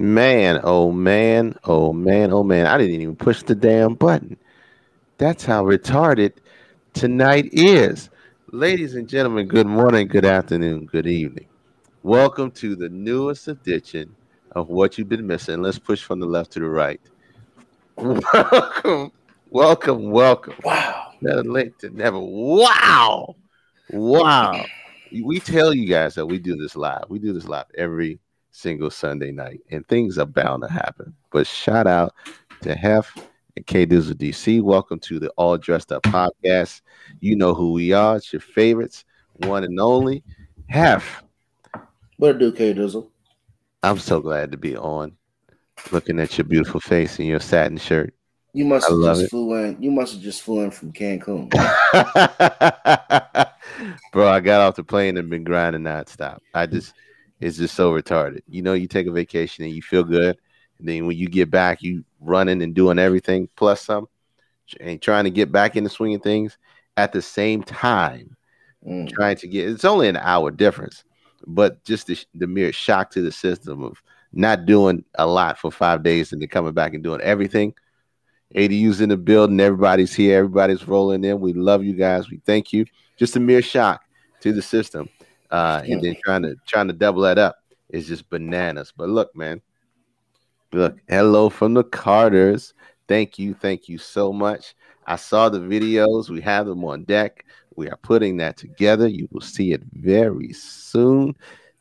Man, oh man, oh man, oh man. I didn't even push the damn button. That's how retarded tonight is. Ladies and gentlemen, good morning, good afternoon, good evening. Welcome to the newest edition of What You've Been Missing. Let's push from the left to the right. Welcome, welcome, welcome. Wow. Better late than never. Wow. Wow. We tell you guys that we do this live. We do this live every single Sunday night, and things are bound to happen. But shout out to Hef and K Dizzle DC. Welcome to the All Dressed Up podcast. You know who we are. It's your favorites, one and only Hef. What do, K Dizzle? I'm so glad to be on. Looking at your beautiful face and your satin shirt. You must have just it. flew in. You must have just flew in from Cancun. Bro, I got off the plane and been grinding nonstop. I just, it's just so retarded. You know, you take a vacation and you feel good, and then when you get back, you running and doing everything plus some, and trying to get back into swinging things at the same time, Mm. trying to get. It's only an hour difference, but just the, the mere shock to the system of not doing a lot for five days and then coming back and doing everything. ADU's in the building. Everybody's here. Everybody's rolling in. We love you guys. We thank you. Just a mere shock to the system, uh, and then trying to trying to double that up is just bananas. But look, man, look. Hello from the Carters. Thank you, thank you so much. I saw the videos. We have them on deck. We are putting that together. You will see it very soon.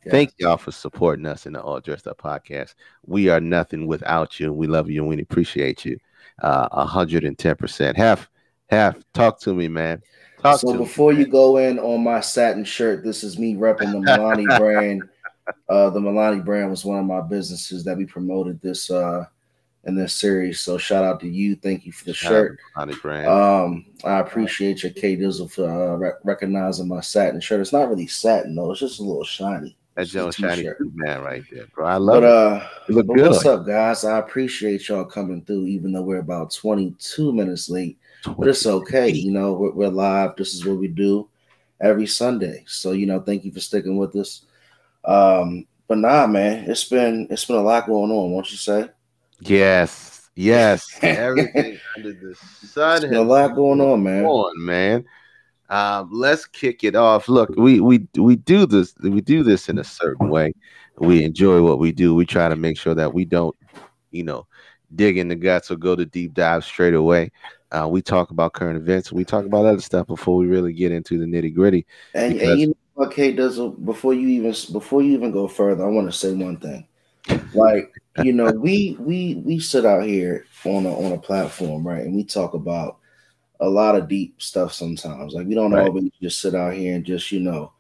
Yeah. Thank y'all for supporting us in the All Dressed Up podcast. We are nothing without you. We love you and we appreciate you. Uh, 110%. Half, half, talk to me, man. Talk So before you go in on my satin shirt, this is me repping the Milani brand. Uh, the Milani brand was one of my businesses that we promoted this uh in this series. So shout out to you. Thank you for the me. shirt. Honey brand. Um, I appreciate your K Dizzle for uh, re- recognizing my satin shirt. It's not really satin though; it's just a little shiny. That's a Shiny man right there, bro. I love But it. uh, You look but good. what's up, guys? I appreciate y'all coming through, even though we're about 22 minutes late. But it's okay. You know, we're, we're live. This is what we do every Sunday. So you know, thank you for sticking with us. Um, but nah, man, it's been it's been a lot going on. Won't you say? Yes, yes. Everything under the sun been a lot going on, man. on, man. Um, let's kick it off. Look, we we we do this we do this in a certain way. We enjoy what we do. We try to make sure that we don't, you know, dig in the guts or go to deep dive straight away. Uh, we talk about current events. We talk about other stuff before we really get into the nitty gritty. And, Because- and you know what, Kate does before you even before you even go further, I want to say one thing. Like you know, we we we sit out here on a on a platform, right, and we talk about a lot of deep stuff sometimes. Like we don't Right. always just sit out here and just you know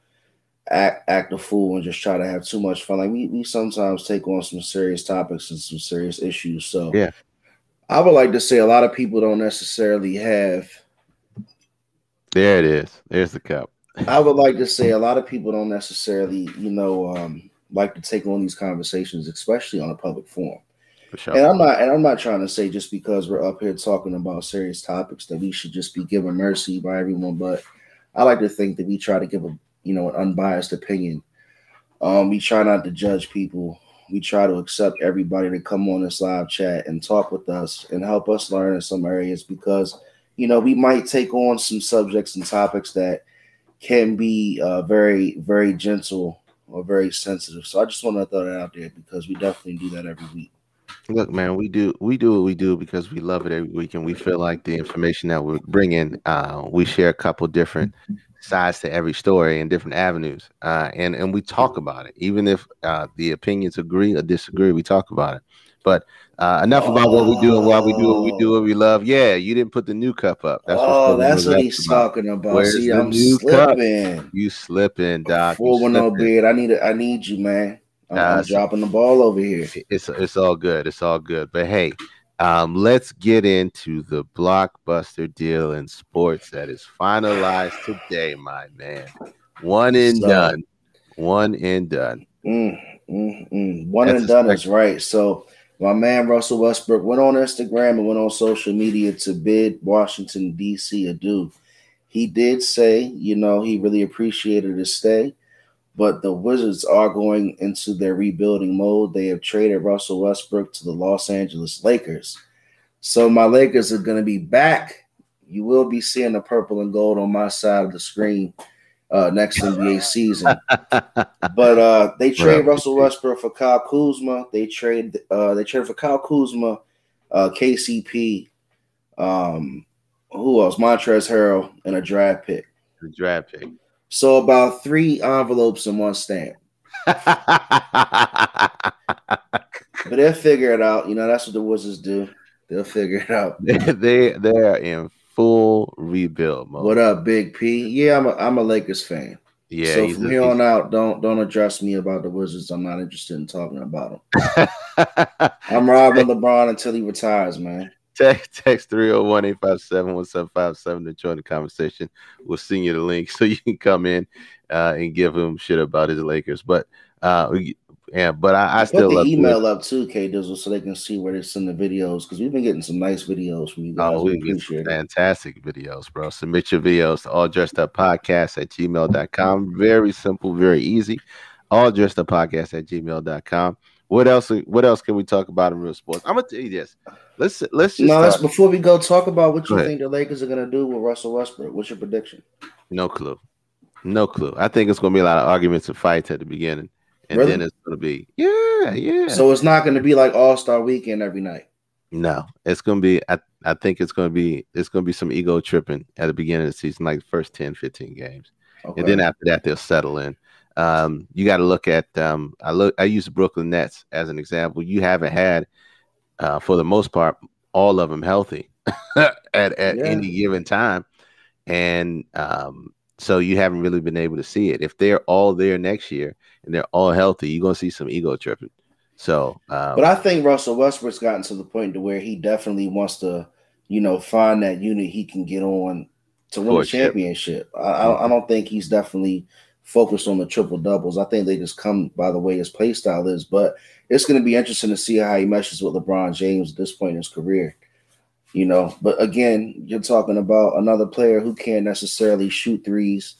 act act a fool and just try to have too much fun. Like we we sometimes take on some serious topics and some serious issues. So Yeah. I would like to say a lot of people don't necessarily have There it is. There's the cup. I would like to say a lot of people don't necessarily, you know, um, like to take on these conversations, especially on a public forum. For sure. And I'm not, and I'm not trying to say just because we're up here talking about serious topics that we should just be given mercy by everyone. But I like to think that we try to give a, you know, an unbiased opinion. Um, we try not to judge people. We try to accept everybody to come on this live chat and talk with us and help us learn in some areas because, you know, we might take on some subjects and topics that can be uh, very, very gentle or very sensitive. So I just want to throw that out there because we definitely do that every week. Look, man, we do we do what we do because we love it every week, and we feel like the information that we're bringing, uh, we share a couple different sides to every story and different avenues, uh, and and we talk about it, even if uh, the opinions agree or disagree, we talk about it. But uh, enough about what we do and why we do what we do what we love. Yeah, you didn't put the new cup up. oh, that's what he's about. talking about. Where's See, the I'm new cup? slipping. You slipping, Doc. Four one zero slipping. beard. I need it. I need you, man. I'm, Nah, I'm dropping the ball over here. it's it's all good. It's all good. But hey, um, let's get into the blockbuster deal in sports that is finalized today, my man. One and So- done. One and done. Mm, mm, mm. One That's and done is right. So my man Russell Westbrook went on Instagram and went on social media to bid Washington D.C. adieu. He did say, you know, he really appreciated his stay, but the Wizards are going into their rebuilding mode. They have traded Russell Westbrook to the Los Angeles Lakers. So my Lakers are going to be back. You will be seeing the purple and gold on my side of the screen uh, next NBA season. but uh, they trade Russell Westbrook for Kyle Kuzma. They trade uh, they trade for Kyle Kuzma, uh, KCP, um, who else? Montrezl Harrell, and a draft pick. The draft pick. So about three envelopes and one stamp. but they'll figure it out. You know, that's what the Wizards do. They'll figure it out. they they are in full rebuild mode. What up, Big P? Yeah, I'm a I'm a Lakers fan. Yeah. So from a, here on out, don't don't address me about the Wizards. I'm not interested in talking about them. I'm robbing LeBron until he retires, man. Text, text 301 857 1757 to join the conversation. We'll send you the link so you can come in uh, and give him shit about his Lakers. But uh, yeah, but I, I still put the email up too, K Dizzle, so they can see where they send the videos because we've been getting some nice videos from you guys. Oh, we, we appreciate fantastic videos, bro. Submit your videos to all dressed up podcast at gmail.com. Very simple, very easy. All dressed up podcast at gmail.com. What else? What else can we talk about in real sports? I'm gonna tell you this. Let's let's just no. Let's before we go talk about what you think the Lakers are gonna do with Russell Westbrook. What's your prediction? No clue. No clue. I think it's gonna be a lot of arguments and fights at the beginning and really? then it's gonna be yeah, yeah. So it's not gonna be like All Star Weekend every night. No, it's gonna be. I, I think it's gonna be. It's gonna be some ego tripping at the beginning of the season, like the first 10, 15 games, okay. and then after that they'll settle in. Um, you got to look at. Um, I look. I use the Brooklyn Nets as an example. You haven't had, uh, for the most part, all of them healthy at at yeah. any given time, and um, so you haven't really been able to see it. If they're all there next year and they're all healthy, you're gonna see some ego tripping. So, um, but I think Russell Westbrook's gotten to the point to where he definitely wants to, you know, find that unit he can get on to win a championship. I. I, don't think he's definitely focused on the triple doubles. I think they just come by the way his play style is. But it's going to be interesting to see how he meshes with LeBron James at this point in his career you know. But again, you're talking about another player who can't necessarily shoot threes,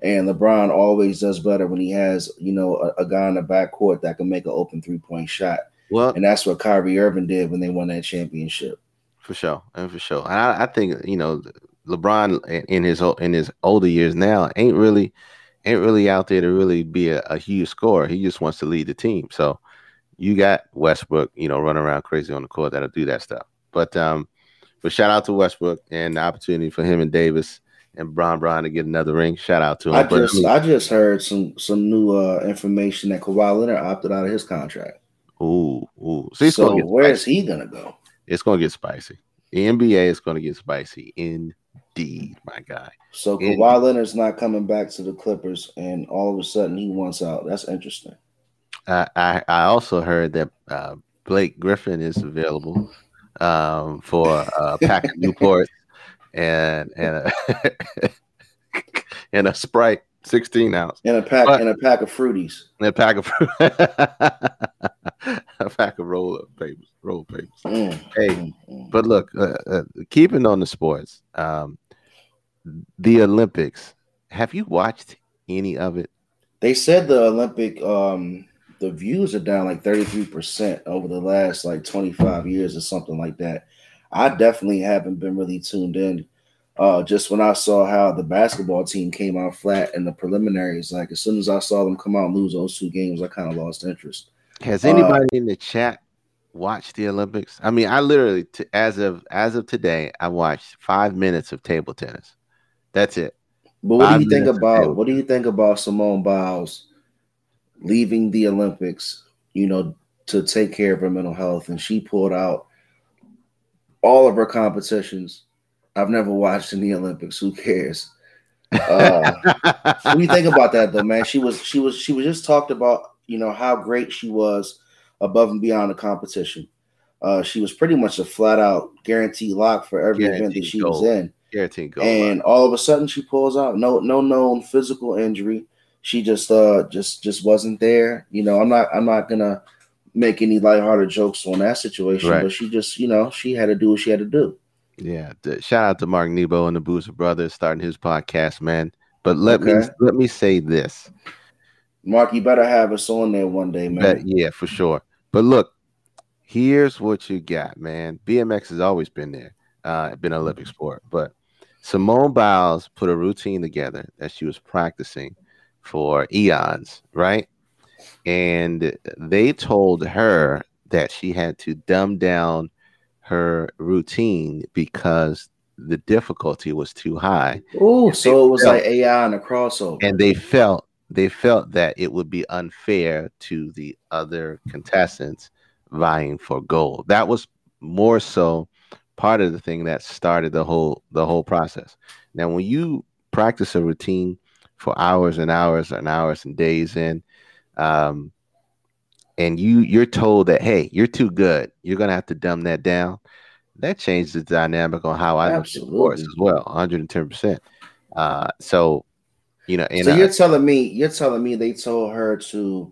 and LeBron always does better when he has, you know, a, a guy in the backcourt that can make an open three point shot. Well, and that's what Kyrie Irving did when they won that championship. For sure, and for sure, I, I think you know LeBron in his in his older years now ain't really ain't really out there to really be a, a huge scorer. He just wants to lead the team. So you got Westbrook, you know, running around crazy on the court that'll do that stuff. But um, but shout out to Westbrook and the opportunity for him and Davis and Bron Bron to get another ring. Shout out to him. I just I just heard some some new uh, information that Kawhi Leonard opted out of his contract. Ooh, ooh. So, so where is he gonna go? It's gonna get spicy. The NBA is gonna get spicy indeed, my guy. So Kawhi indeed. Leonard's not coming back to the Clippers, and all of a sudden he wants out. That's interesting. I I, I also heard that uh, Blake Griffin is available um, for a pack of Newport and and a, and a Sprite 16 ounce and a pack but, and a pack of fruities and a pack of a pack of roll of papers roll papers. Mm, hey, mm, mm. but look, uh, uh, keeping on the sports, um, the Olympics. Have you watched any of it? They said the Olympic um, the views are down like 33% over the last like 25 years or something like that. I definitely haven't been really tuned in. Uh, just when I saw how the basketball team came out flat in the preliminaries, like as soon as I saw them come out and lose those two games, I kind of lost interest. Has anybody uh, in the chat watched the Olympics? I mean, I literally, t- as of as of today, I watched five minutes of table tennis. That's it. But what five do you think about what do you think about Simone Biles leaving the Olympics, you know, to take care of her mental health, and she pulled out all of her competitions. I've never watched in the Olympics. Who cares? Uh, what do you think about that, though, man? She was she was she was just talked about, you know, how great she was above and beyond the competition. Uh, she was pretty much a flat out guaranteed lock for every guaranteed event that she goal. was in. Guaranteed goal. And all of a sudden, she pulls out no no known physical injury she just uh just just wasn't there. You know, I'm not I'm not gonna make any lighthearted jokes on that situation, right. but she just you know she had to do what she had to do. Yeah, shout out to Mark Nebo and the Boozer Brothers starting his podcast, man. But let okay. me let me say this: Mark, you better have us on there one day, man. But, yeah, for sure. But look, here's what you got, man. BMX has always been there, uh, been an Olympic sport. But Simone Biles put a routine together that she was practicing for eons, right? And they told her that she had to dumb down her routine because the difficulty was too high. Oh, so it was felt, like AI and a crossover. And they felt they felt that it would be unfair to the other contestants vying for gold. That was more so part of the thing that started the whole the whole process. Now, when you practice a routine for hours and hours and hours and days in, um, and you you're told that hey, you're too good, you're gonna have to dumb that down. That changes the dynamic on how I Absolutely. look at course as well, 110. Uh, percent So, you know, so you're telling me you're telling me they told her to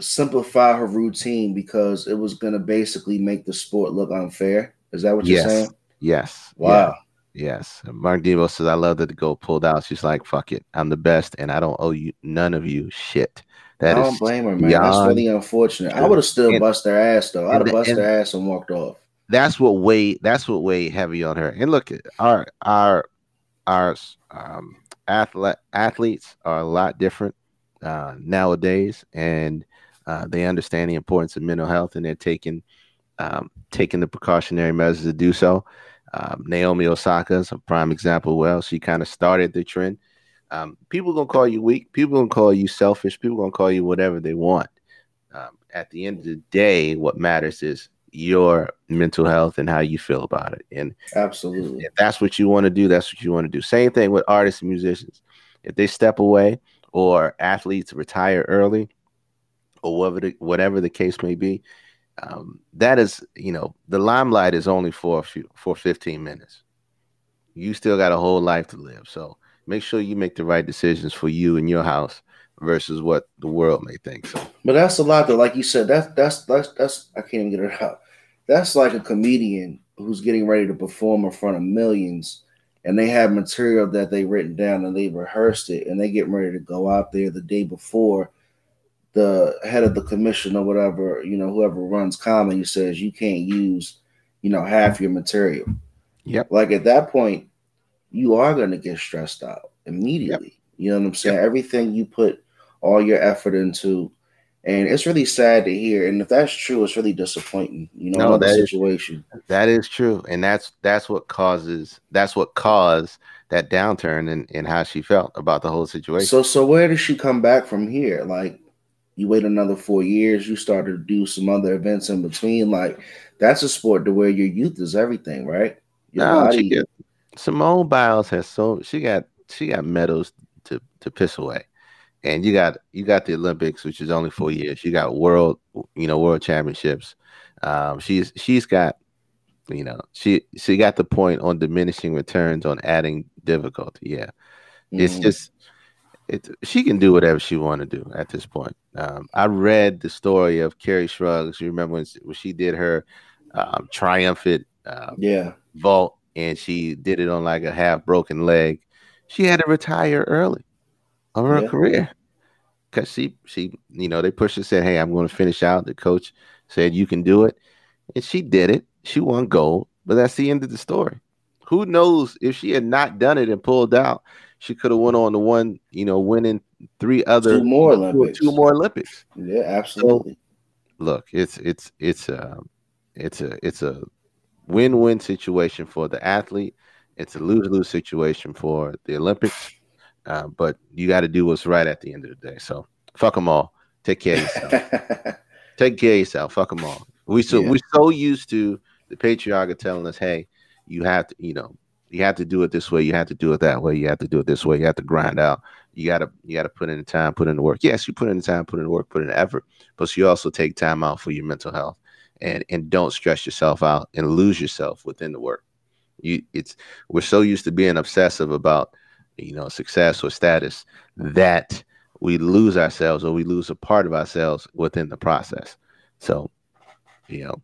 simplify her routine because it was going to basically make the sport look unfair. Is that what you're saying? Yes. Wow. Yeah. Yes. Mark Devo says, I love that the goal pulled out. She's like, fuck it. I'm the best and I don't owe you none of you shit. That I don't blame her, man. That's really unfortunate. I would have still and, bust their ass though. I'd have bust and, their ass and walked off. That's what weighed that's what weighed heavy on her. And look, our our our um athlete athletes are a lot different uh nowadays and uh, they understand the importance of mental health and they're taking um, taking the precautionary measures to do so. Um, Naomi Osaka is a prime example. Well, she kind of started the trend. Um, people gonna call you weak. People gonna call you selfish. People gonna call you whatever they want. Um, at the end of the day, what matters is your mental health and how you feel about it. And absolutely, if that's what you want to do, that's what you want to do. Same thing with artists and musicians. If they step away or athletes retire early, or whatever the, whatever the case may be, um, that is, you know, the limelight is only for a few, for 15 minutes. You still got a whole life to live. So make sure you make the right decisions for you and your house versus what the world may think. So, but that's a lot though. Like you said, that's that's that's that's I can't even get it out. That's like a comedian who's getting ready to perform in front of millions, and they have material that they written down and they rehearsed it, and they get ready to go out there the day before the head of the commission or whatever, you know, whoever runs comedy says you can't use, you know, half your material. Yep. Like at that point, you are going to get stressed out immediately. Yep. You know what I'm saying? Yep. Everything you put all your effort into, and it's really sad to hear. And if that's true, it's really disappointing. You know, no, that situation. Is, that is true, and that's that's what causes that's what caused that downturn in, in how she felt about the whole situation. So, so where does she come back from here? Like, you wait another four years, you start to do some other events in between. Like that's a sport to where your youth is everything, right? Your no, body. Simone Biles has so she got she got medals to to piss away, and you got you got the Olympics, which is only four years. You got world you know world championships. Um, she's she's got you know she she got the point on diminishing returns on adding difficulty. Yeah, mm-hmm. it's just it, she can do whatever she want to do at this point. Um, I read the story of Kerri Strug. You remember when, when she did her um, triumphant uh, yeah vault, and she did it on like a half broken leg. She had to retire early of her yeah. career because she she you know they pushed and said, "Hey, I'm going to finish out." The coach said, "You can do it," and she did it. She won gold, but that's the end of the story. Who knows if she had not done it and pulled out? She could have went on to one, you know, winning three other two more Olympics. Two more Olympics. Yeah, absolutely. So, look, it's it's it's a it's a it's a win-win situation for the athlete. It's a lose-lose situation for the Olympics. Uh, but you got to do what's right at the end of the day. So fuck them all. Take care of yourself. Take care of yourself. Fuck them all. We so yeah. we're so used to the patriarch telling us, "Hey, you have to, you know, you have to do it this way. You have to do it that way. You have to do it this way. You have to grind out. You gotta you gotta put in the time, put in the work. Yes, you put in the time, put in the work, put in the effort, but you also take time out for your mental health and and don't stress yourself out and lose yourself within the work. You it's we're so used to being obsessive about you know success or status that we lose ourselves or we lose a part of ourselves within the process. So, you know,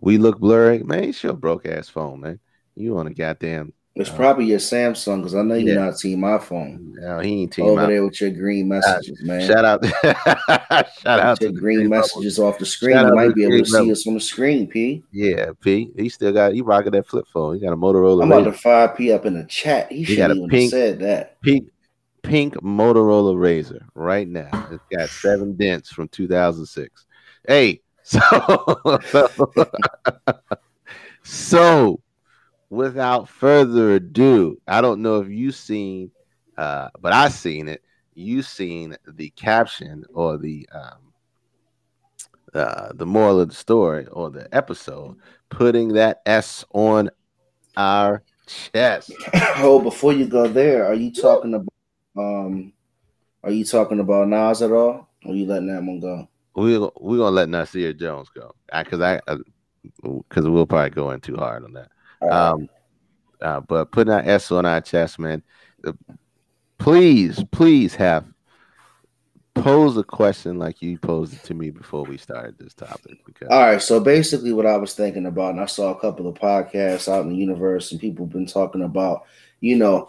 we look blurry, man. It's your broke ass phone, man. You on a goddamn It's uh, probably your Samsung because I know you're not team iPhone. No, he ain't team over there with your green messages, uh, man. Shout out, shout out your green messages bubble. off the screen. Shout you might be able to see us on the screen, P. Yeah, P. He still got he rocking that flip phone. He got a Motorola. I'm about to fire P up in the chat. He, he should have pink, said that. Pink, pink Motorola Razor right now. It's got seven dents from 2006. Hey, so so, so without further ado, I don't know if you've seen, uh, but I seen it. You seen the caption or the um, uh, the moral of the story or the episode, putting that S on our chest. Oh, before you go there, are you talking about um, are you talking about Nas at all? Or are you letting that one go? We we gonna let Nasir Jones go because I because we'll probably go in too hard on that. Um, uh, but putting our S on our chest, man. Uh, please, please have pose a question like you posed it to me before we started this topic. Because all right, so basically, what I was thinking about, and I saw a couple of podcasts out in the universe, and people have been talking about, you know,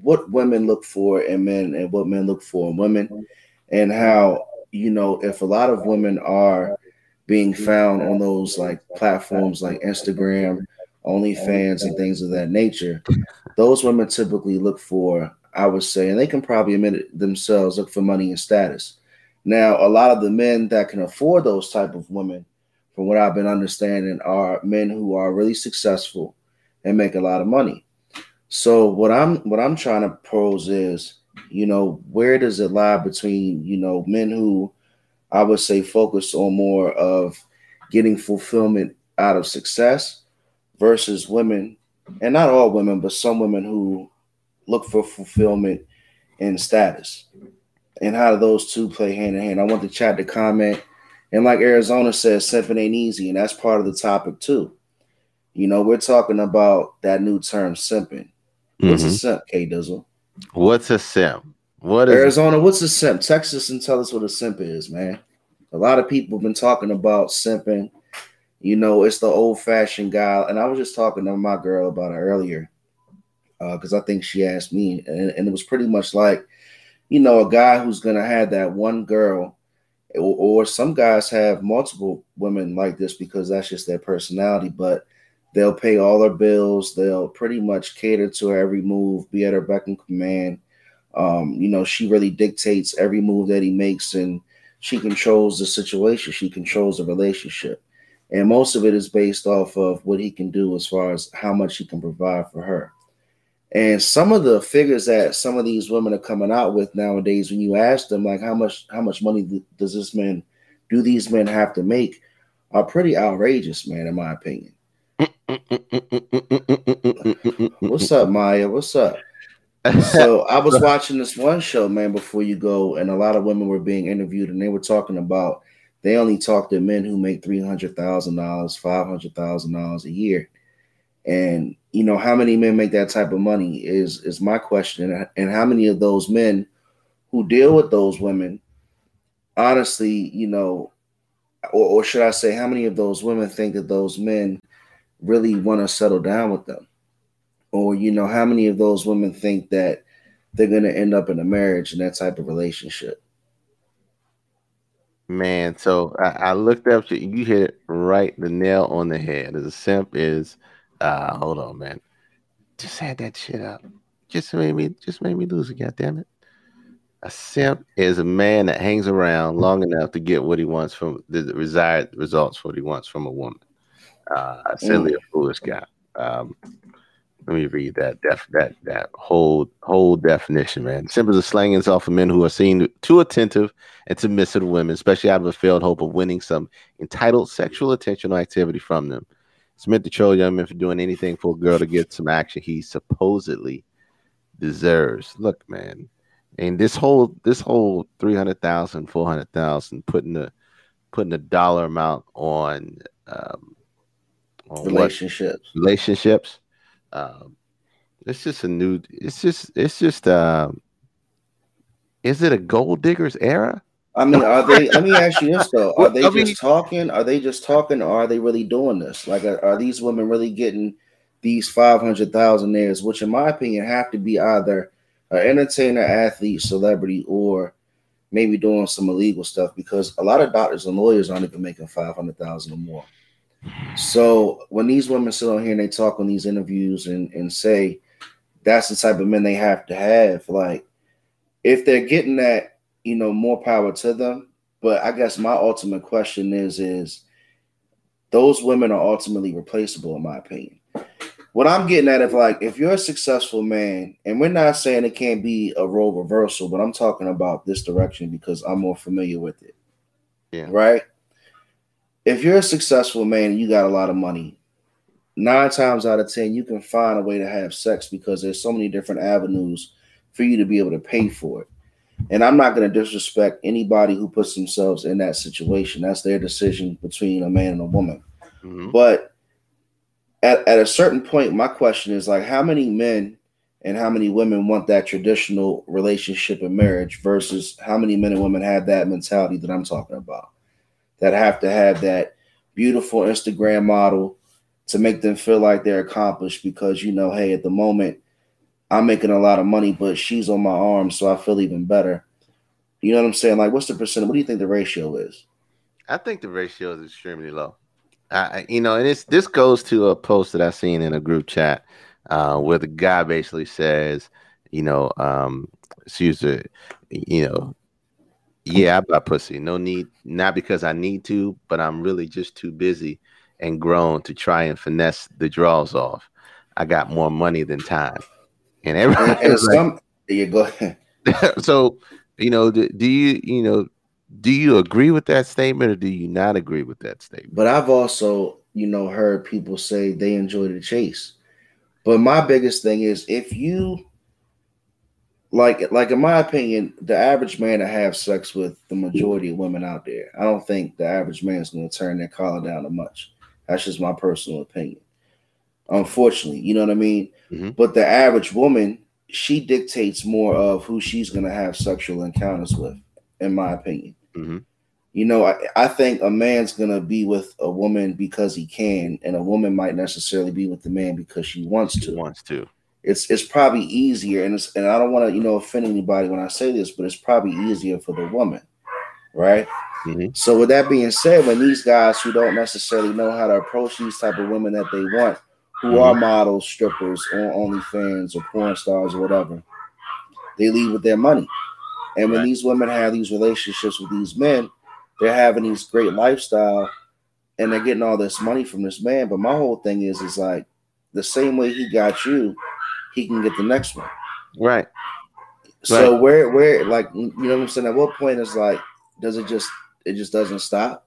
what women look for in men and what men look for in women, and how you know if a lot of women are being found on those like platforms like Instagram OnlyFans and things of that nature, those women typically look for, I would say, and they can probably admit it themselves, look for money and status. Now, a lot of the men that can afford those type of women, from what I've been understanding, are men who are really successful and make a lot of money. So what I'm what I'm trying to pose is, you know, where does it lie between, you know, men who I would say focus on more of getting fulfillment out of success versus women, and not all women, but some women who look for fulfillment in status. And how do those two play hand in hand? I want the chat to comment. And like Arizona says, simping ain't easy, and that's part of the topic too. You know, we're talking about that new term simping. What's mm-hmm. a simp, K Dizzle? What's a simp? What is Arizona? What's a simp? Texas and tell us what a simp is, man. A lot of people have been talking about simping you know, it's the old fashioned guy. And I was just talking to my girl about it earlier because uh, I think she asked me, and, and, it was pretty much like, you know, a guy who's gonna have that one girl, or, or, some guys have multiple women like this because that's just their personality. But they'll pay all her bills. They'll pretty much cater to her every move, be at her beck and command. Um, you know, she really dictates every move that he makes, and she controls the situation. She controls the relationship and most of it is based off of what he can do as far as how much he can provide for her. And some of the figures that some of these women are coming out with nowadays, when you ask them like how much how much money does this man do these men have to make, are pretty outrageous, man, in my opinion. What's up, Maya? What's up? so I was watching this one show, man, before you go, and a lot of women were being interviewed, and they were talking about they only talk to men who make three hundred thousand dollars, five hundred thousand dollars a year, and you know how many men make that type of money is is my question, and how many of those men who deal with those women, honestly, you know, or, or should I say, how many of those women think that those men really want to settle down with them, or you know, how many of those women think that they're going to end up in a marriage and that type of relationship? Man, so I, I looked up. You hit it right the nail on the head. As a simp is, uh, hold on, man. Just had that shit up. Just made me, just made me lose it. God damn it. A simp is a man that hangs around long enough to get what he wants from the desired results, what he wants from a woman. Uh, silly, mm. a foolish guy. Um, let me read that def, that that whole whole definition, man. Simple as a slang insult for men who are seen too attentive and submissive to women, especially out of a failed hope of winning some entitled sexual attention or activity from them. It's meant to troll young men for doing anything for a girl to get some action he supposedly deserves. Look, man, and this whole this whole 300,000, 400,000 putting the putting a dollar amount on um on relationships. What? Relationships um, it's just a new. It's just. It's just. Um, is it a gold diggers era? I mean, are they? let me ask you this though: Are they I just mean, talking? Are they just talking, or are they really doing this? Like, are, are, these women really getting these five hundred thousandaires, which in my opinion have to be either an entertainer, athlete, celebrity, or maybe doing some illegal stuff because a lot of doctors and lawyers aren't even making 500,000 or more. So when these women sit on here and they talk on these interviews and, and say that's the type of men they have to have, like if they're getting that, you know, more power to them. But I guess my ultimate question is, is those women are ultimately replaceable, in my opinion what I'm getting at is like if you're a successful man, and we're not saying it can't be a role reversal, but I'm talking about this direction because I'm more familiar with it. Yeah. Right. If you're a successful man and you got a lot of money, nine times out of ten, you can find a way to have sex because there's so many different avenues for you to be able to pay for it. And I'm not going to disrespect anybody who puts themselves in that situation. That's their decision between a man and a woman. Mm-hmm. But at, at a certain point, my question is like, how many men and how many women want that traditional relationship and marriage versus how many men and women have that mentality that I'm talking about that have to have that beautiful Instagram model to make them feel like they're accomplished because you know, hey, at the moment I'm making a lot of money, but she's on my arm, so I feel even better. You know what I'm saying? Like, what's the percent? What do you think the ratio is? I think the ratio is extremely low. Uh, you know, and it's this goes to a post that I seen in a group chat uh, where the guy basically says, you know, um, excuse me, you know, yeah, I buy pussy. No need, not because I need to, but I'm really just too busy and grown to try and finesse the draws off. I got more money than time, and everybody. And, some, like, you go. so, you know, do, do you, you know, do you agree with that statement or do you not agree with that statement? But I've also, you know, heard people say they enjoy the chase. But my biggest thing is if you like like in my opinion, the average man to have sex with the majority of women out there, I don't think the average man is going to turn their collar down to much. That's just my personal opinion. Unfortunately, you know what I mean? Mm-hmm. But the average woman, she dictates more of who she's going to have sexual encounters with, in my opinion. Mm-hmm. You know, I, I think a man's gonna be with a woman because he can, and a woman might necessarily be with the man because she wants to. Wants to. It's it's probably easier, and it's and I don't want to you know offend anybody when I say this, but it's probably easier for the woman, right? Mm-hmm. So with that being said, when these guys who don't necessarily know how to approach these type of women that they want, who mm-hmm. are models, strippers, on OnlyFans or porn stars or whatever, they leave with their money. And when right. these women have these relationships with these men, they're having these great lifestyle and they're getting all this money from this man. But my whole thing is, is like the same way he got you, he can get the next one. Right. So right. where, where, like, you know what I'm saying? At what point is like, does it just, it just doesn't stop,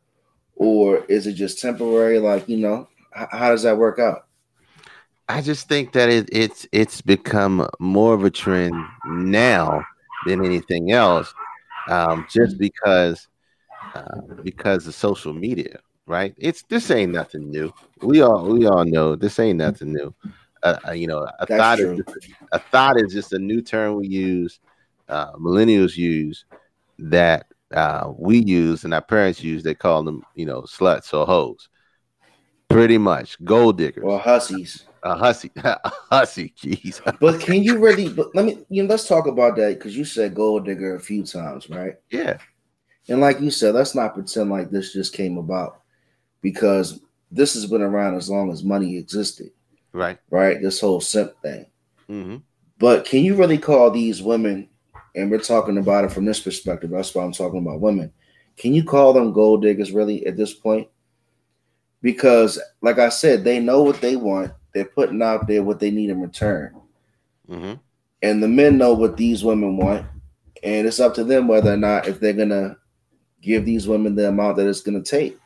or is it just temporary? Like, you know, h- how does that work out? I just think that it, it's it's become more of a trend now than anything else, um, just because uh, because of social media, right? It's this ain't nothing new. We all we all know this ain't nothing new. Uh, you know, a That's thought true. is just, a thought is just a new term we use, uh, millennials use that uh, we use and our parents use. They call them, you know, sluts or hoes. Pretty much, gold diggers or hussies a hussy, a hussy, jeez. but can you really? But let me, you know, let's talk about that because you said gold digger a few times, right? Yeah. And like you said, let's not pretend like this just came about because this has been around as long as money existed. Right. Right. This whole simp thing. Mm-hmm. But can you really call these women? And we're talking about it from this perspective. That's why I'm talking about women. Can you call them gold diggers really at this point? Because, like I said, they know what they want they're putting out there what they need in return. Mm-hmm. And the men know what these women want. And it's up to them whether or not if they're gonna give these women the amount that it's gonna take.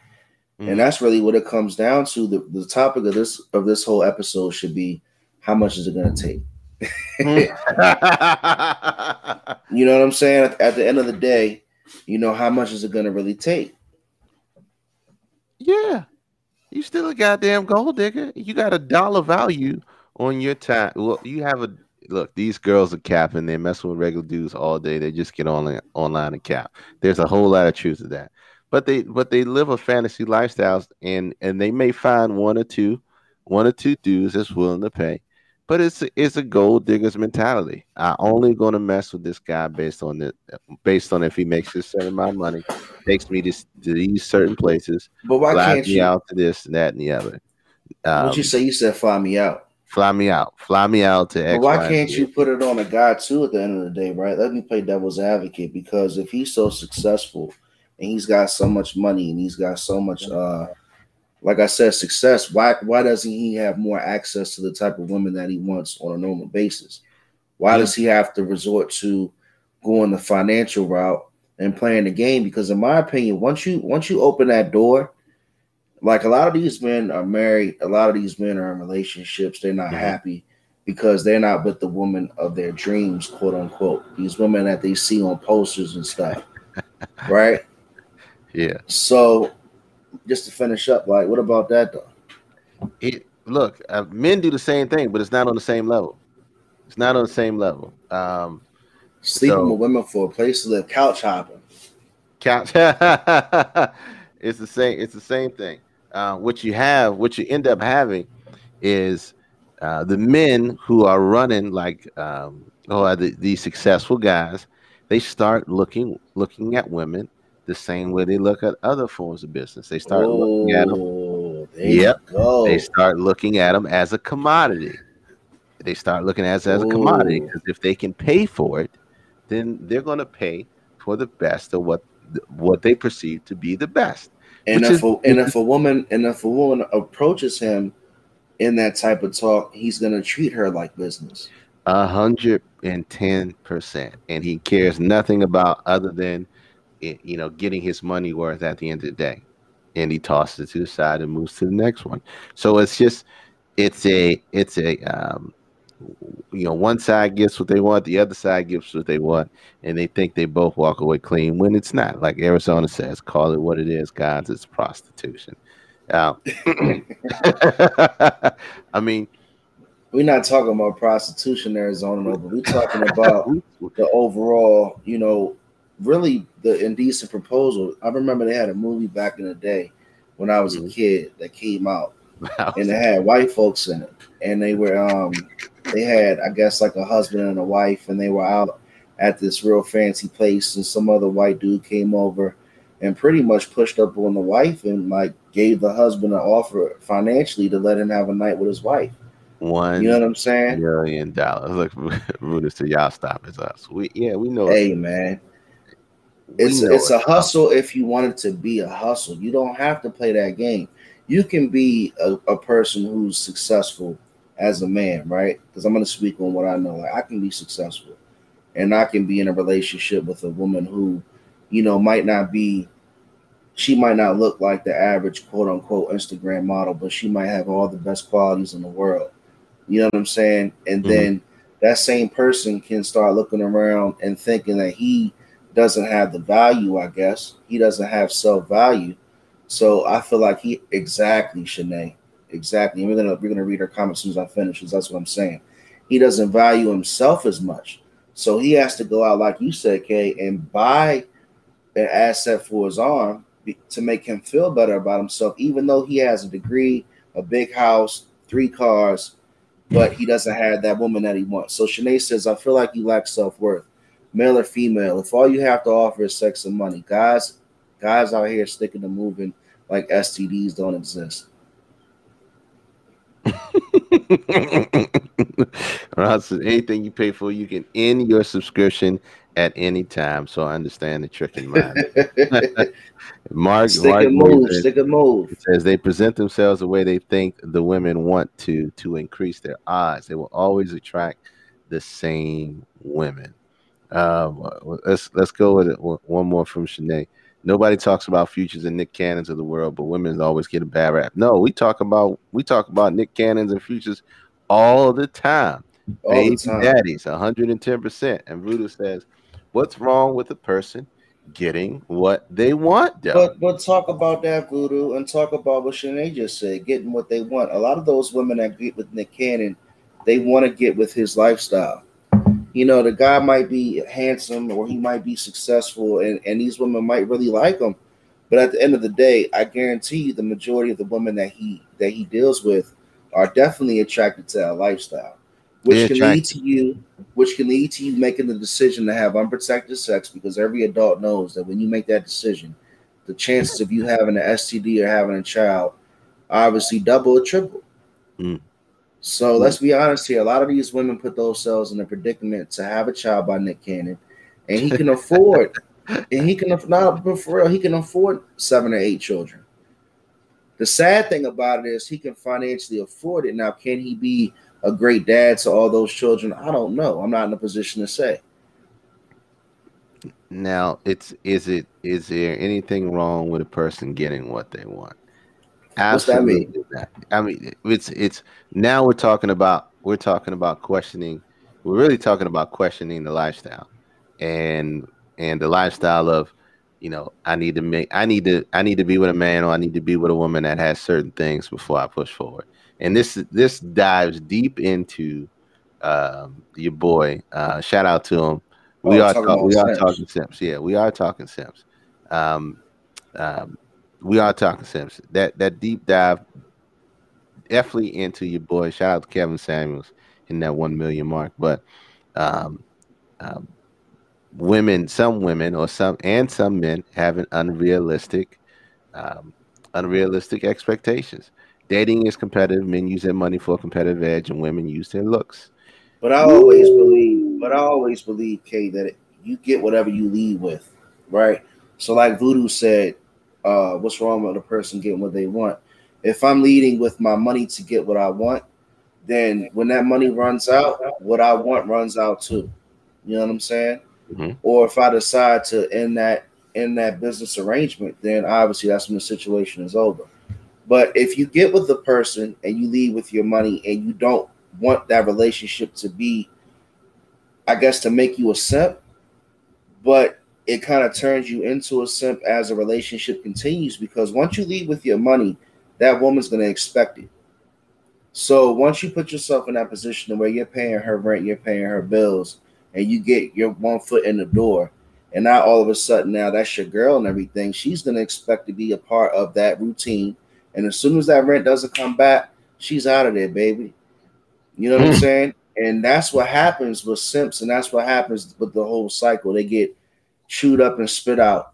Mm-hmm. And that's really what it comes down to. The, the topic of this of this whole episode should be how much is it gonna take? Mm-hmm. you know what I'm saying? At, at the end of the day, you know, how much is it gonna really take? Yeah. You still a goddamn gold digger. You got a dollar value on your time. Well, you have a look. These girls are capping. They're messing with regular dudes all day. They just get on online and cap. There's a whole lot of truth to that. But they but they live a fantasy lifestyle, and and they may find one or two one or two dudes that's willing to pay. But it's a, it's a gold diggers mentality. I only gonna mess with this guy based on the based on if he makes a certain amount of money, takes me to, to these certain places. But why can't me you out to this and that and the other? Um, what you say? You said fly me out. Fly me out. Fly me out to X. But why can't you put it on a guy too? At the end of the day, right? Let me play devil's advocate because if he's so successful and he's got so much money and he's got so much uh like I said, success. Why why doesn't he have more access to the type of women that he wants on a normal basis? Why does he have to resort to going the financial route and playing the game? Because in my opinion, once you once you open that door, like a lot of these men are married, a lot of these men are in relationships, they're not mm-hmm. happy because they're not with the woman of their dreams, quote unquote. These women that they see on posters and stuff. right? Yeah. So just to finish up, like, what about that though? It look, uh, men do the same thing, but it's not on the same level. It's not on the same level. Um, Sleeping so, with women for a place to live, couch hopping. Couch. it's the same. It's the same thing. Uh, what you have, what you end up having, is uh, the men who are running like um, or the, the successful guys. They start looking looking at women the same way they look at other forms of business. They start oh, looking at them. Oh, yep. They start looking at them as a commodity. They start looking at it as a commodity because if they can pay for it, then they're going to pay for the best of what what they perceive to be the best. And if is, a, and if a woman and if a woman approaches him in that type of talk, he's going to treat her like business. A hundred and ten percent, and he cares nothing about other than you know, getting his money worth at the end of the day. And he tosses it to the side and moves to the next one. So it's just, it's a, it's a, um, you know, one side gets what they want, the other side gets what they want, and they think they both walk away clean when it's not. Like Arizona says, call it what it is, guys. It's prostitution. Uh, I mean, we're not talking about prostitution, Arizona, but we're talking about the overall, you know, really the indecent proposal. I remember they had a movie back in the day when I was mm-hmm. a kid that came out, wow. and it had white folks in it, and they were um they had I guess like a husband and a wife, and they were out at this real fancy place, and some other white dude came over and pretty much pushed up on the wife and like gave the husband an offer financially to let him have a night with his wife. One, you know what I'm saying? Million dollars. Look, Rudis to y'all stop is us. We yeah, we know. Hey man, it's it's a hustle if you want it to be a hustle. You don't have to play that game. You can be a, a person who's successful as a man, right? Because I'm gonna speak on what I know. Like I can be successful and I can be in a relationship with a woman who, you know, might not be she might not look like the average quote unquote Instagram model, but she might have all the best qualities in the world. You know what I'm saying? And mm-hmm. then that same person can start looking around and thinking that he doesn't have the value, I guess. He doesn't have self value. So I feel like he exactly, Shanae, exactly. And we're gonna we're gonna read her comments as soon as I finish, because that's what I'm saying. He doesn't value himself as much. So he has to go out, like you said, Kay, and buy an asset for his arm to make him feel better about himself, even though he has a degree, a big house, three cars, but he doesn't have that woman that he wants. So Shanae says, I feel like you lack self-worth male or female, if all you have to offer is sex and money, guys, guys out here sticking to moving like STDs don't exist. Ross anything you pay for, you can end your subscription at any time. So I understand the trick in mind. Mark, stick Mark and move, says, stick and move. Says they present themselves the way they think the women want to to increase their odds. They will always attract the same women. Um, let's let's go with it. One more from Shanae. Nobody talks about futures and Nick Cannons of the world, but women always get a bad rap. No, we talk about we talk about Nick Cannons and futures all the time. All Baby the time. daddies, 110 percent. And Voodoo says, "What's wrong with a person getting what they want?" Though? But but talk about that Voodoo and talk about what Shanae just said, getting what they want. A lot of those women that get with Nick Cannon, they want to get with his lifestyle you know, the guy might be handsome or he might be successful, and, and these women might really like him. But at the end of the day, I guarantee you, the majority of the women that he that he deals with are definitely attracted to that lifestyle, which can lead to you, which can lead to you making the decision to have unprotected sex because every adult knows that when you make that decision, the chances of you having an STD or having a child obviously double or triple. Mm. So let's be honest here. A lot of these women put themselves in a predicament to have a child by Nick Cannon, and he can afford, and he can not for real, he can afford seven or eight children. The sad thing about it is he can financially afford it. Now, can he be a great dad to all those children? I don't know. I'm not in a position to say. Now, it's is it is there anything wrong with a person getting what they want? Absolutely. Mean? I mean, it's it's now we're talking about we're talking about questioning. We're really talking about questioning the lifestyle, and and the lifestyle of, you know, I need to make I need to I need to be with a man or I need to be with a woman that has certain things before I push forward. And this this dives deep into um, your boy. Uh, shout out to him. We oh, are talk, we are talking Simps. Yeah, we are talking Simps. Um, um, we are talking Simps. That that deep dive definitely into your boy. Shout out to Kevin Samuels in that one million mark. But um, um, women, some women or some and some men have an unrealistic, um, unrealistic expectations. Dating is competitive. Men use their money for a competitive edge, and women use their looks. But I always believe, but I always believe, Kay, that you get whatever you lead with, right? So, like Voodoo said, uh, what's wrong with a person getting what they want? If I'm leading with my money to get what I want, then when that money runs out, what I want runs out too. You know what I'm saying? Mm-hmm. Or if I decide to end that end that business arrangement, then obviously that's when the situation is over. But if you get with the person and you leave with your money and you don't want that relationship to be, I guess, to make you a simp, but it kind of turns you into a simp as a relationship continues because once you leave with your money, that woman's going to expect it. So once you put yourself in that position where you're paying her rent, you're paying her bills, and you get your one foot in the door, and now all of a sudden now that's your girl and everything, she's going to expect to be a part of that routine. And as soon as that rent doesn't come back, she's out of there, baby. You know what I'm hmm. saying? And that's what happens with simps, and that's what happens with the whole cycle. They get chewed up and spit out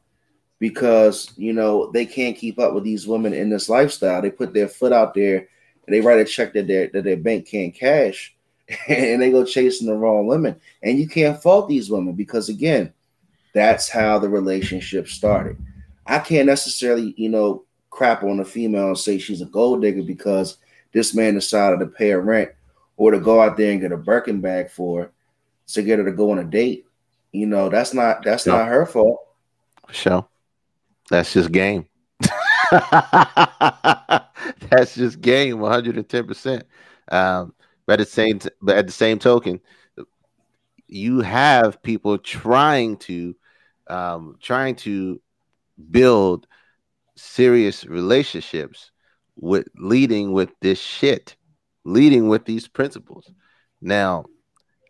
because you know they can't keep up with these women in this lifestyle. They put their foot out there and they write a check that their that their bank can't cash, and they go chasing the wrong women. And you can't fault these women because again, that's how the relationship started. I can't necessarily, you know, crap on a female and say she's a gold digger because this man decided to pay a rent or to go out there and get a Birkin bag for her to get her to go on a date. You know, that's not that's no. not her fault. Sure. That's just game. that's just game 110%. Um, but at the same t- but at the same token, you have people trying to um, trying to build serious relationships with leading with this shit, leading with these principles. Now,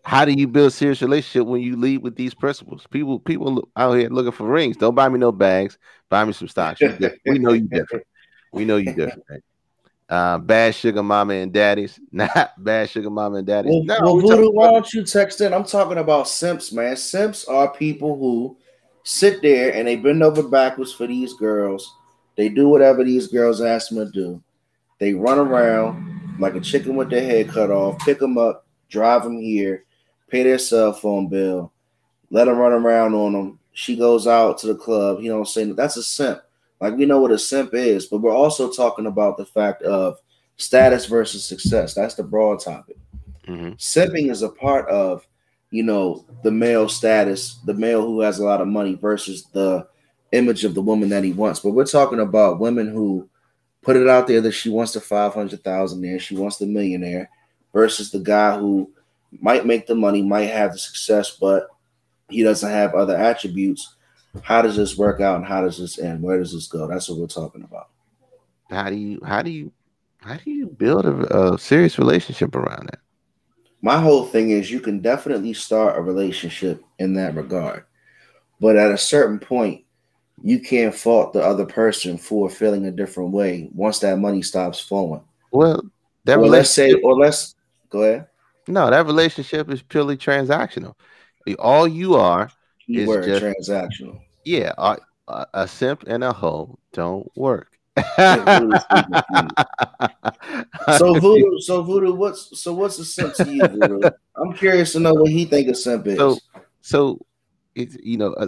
how do you build serious relationship when you lead with these principles? People, people out here looking for rings. Don't buy me no bags. Buy me some stocks. we know you different. We know you different. Uh, bad sugar mama and daddies, not bad sugar mama and daddies. Well, no, well Voodoo, why don't you text in? I'm talking about simps, man. Simps are people who sit there and they bend over backwards for these girls. They do whatever these girls ask them to do. They run around like a chicken with their head cut off, pick them up, drive them here, pay their cell phone bill, let them run around on them. She goes out to the club. He don't say that's a simp. Like we know what a simp is, but we're also talking about the fact of status versus success. That's the broad topic. Mm-hmm. Simping is a part of, you know, the male status, the male who has a lot of money versus the image of the woman that he wants. But we're talking about women who put it out there that she wants the 500,000 there, she wants the millionaire versus the guy who might make the money, might have the success, but he doesn't have other attributes. How does this work out and how does this end? Where does this go? That's what we're talking about. How do you how do you how do you build a, a serious relationship around that? My whole thing is you can definitely start a relationship in that regard. But at a certain point, you can't fault the other person for feeling a different way once that money stops flowing. Well, that Or let's say, or let's go ahead. No, that relationship is purely transactional. All you are, It's Keyword just- transactional. yeah, a, a, a simp and a hoe don't work. So voodoo, so voodoo, what's so what's a simp to you, voodoo? I'm curious to know what he think a simp is. so so it's you know uh,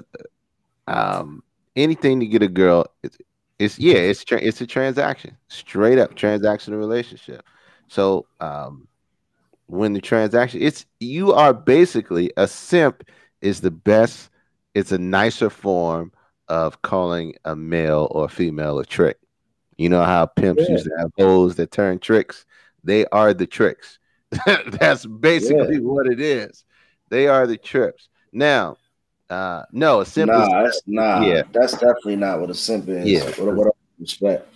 uh, um anything to get a girl it's, it's yeah it's tra- it's a transaction straight up transactional relationship so um when the transaction it's you are basically a simp is the best it's a nicer form of calling a male or female a trick you know how pimps Yeah. used to have hoes that turn tricks they are the tricks that's basically what it is they are the trips now uh no a simp is nah, that's nah, Yeah. that's definitely not what a simp is. Yeah. What, what respect.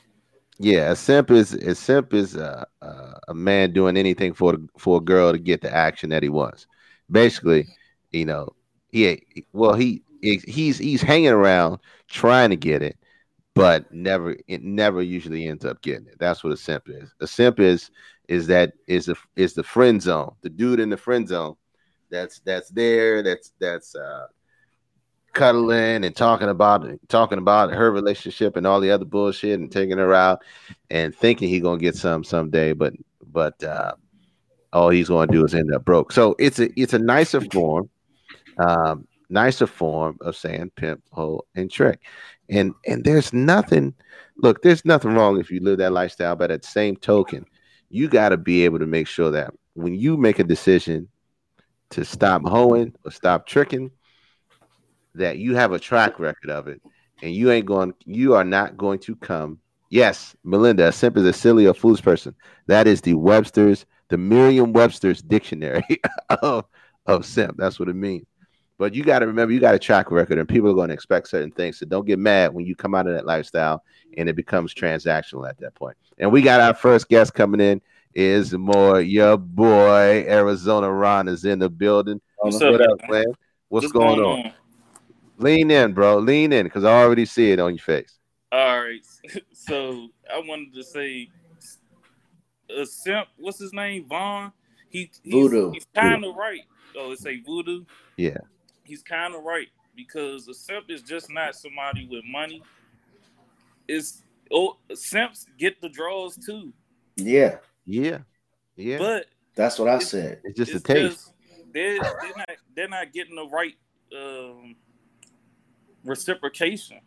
Yeah, a simp is a simp is a, a, a man doing anything for for a girl to get the action that he wants. Basically, you know, he well he he's he's hanging around trying to get it, but never it never usually ends up getting it. That's what a simp is. A simp is is that is a is the friend zone, the dude in the friend zone that's that's there, that's that's uh cuddling and talking about talking about her relationship and all the other bullshit and taking her out and thinking he gonna get some someday, but but uh, all he's gonna do is end up broke. So it's a it's a nicer form, um, nicer form of saying pimp, hoe, and trick. And and there's nothing. Look, there's nothing wrong if you live that lifestyle, but at the same token, you got to be able to make sure that when you make a decision to stop hoeing or stop tricking, that you have a track record of it, and you ain't going, you are not going to come. Yes, Melinda, a simp is a silly or foolish person. That is the Webster's, the Merriam-Webster's dictionary of of simp. That's what it means. But you got to remember, you got a track record, and people are going to expect certain things. So don't get mad when you come out of that lifestyle and it becomes transactional at that point. And we got our first guest coming in. Is more your boy Arizona Ron is in the building. What's What up, up, man? What's, going, on? Lean in, bro. Lean in, because I already see it on your face. All right. So I wanted to say, a simp. What's his name? Vaughn. He he's, Voodoo. He's kind of right. Oh, it say voodoo. Yeah. He's kind of right because a simp is just not somebody with money. It's oh, simps get the draws too, Yeah, Yeah, yeah. but that's what I said. it's just a taste. just- they're, they're not they're not getting the right um, reciprocation.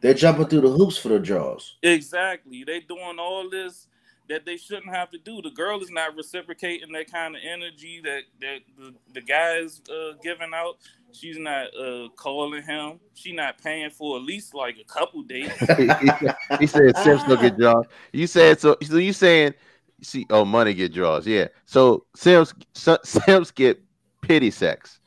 They're jumping through the hoops for the draws. Exactly. They doing all this that they shouldn't have to do. The girl is not reciprocating that kind of energy that that the, the guy is uh, giving out. She's not uh, calling him. She not paying for at least like a couple dates. he said Simps don't get draws. You said so. So you saying see? Oh, money get draws. Yeah. So Simps so, Simps get pity sex,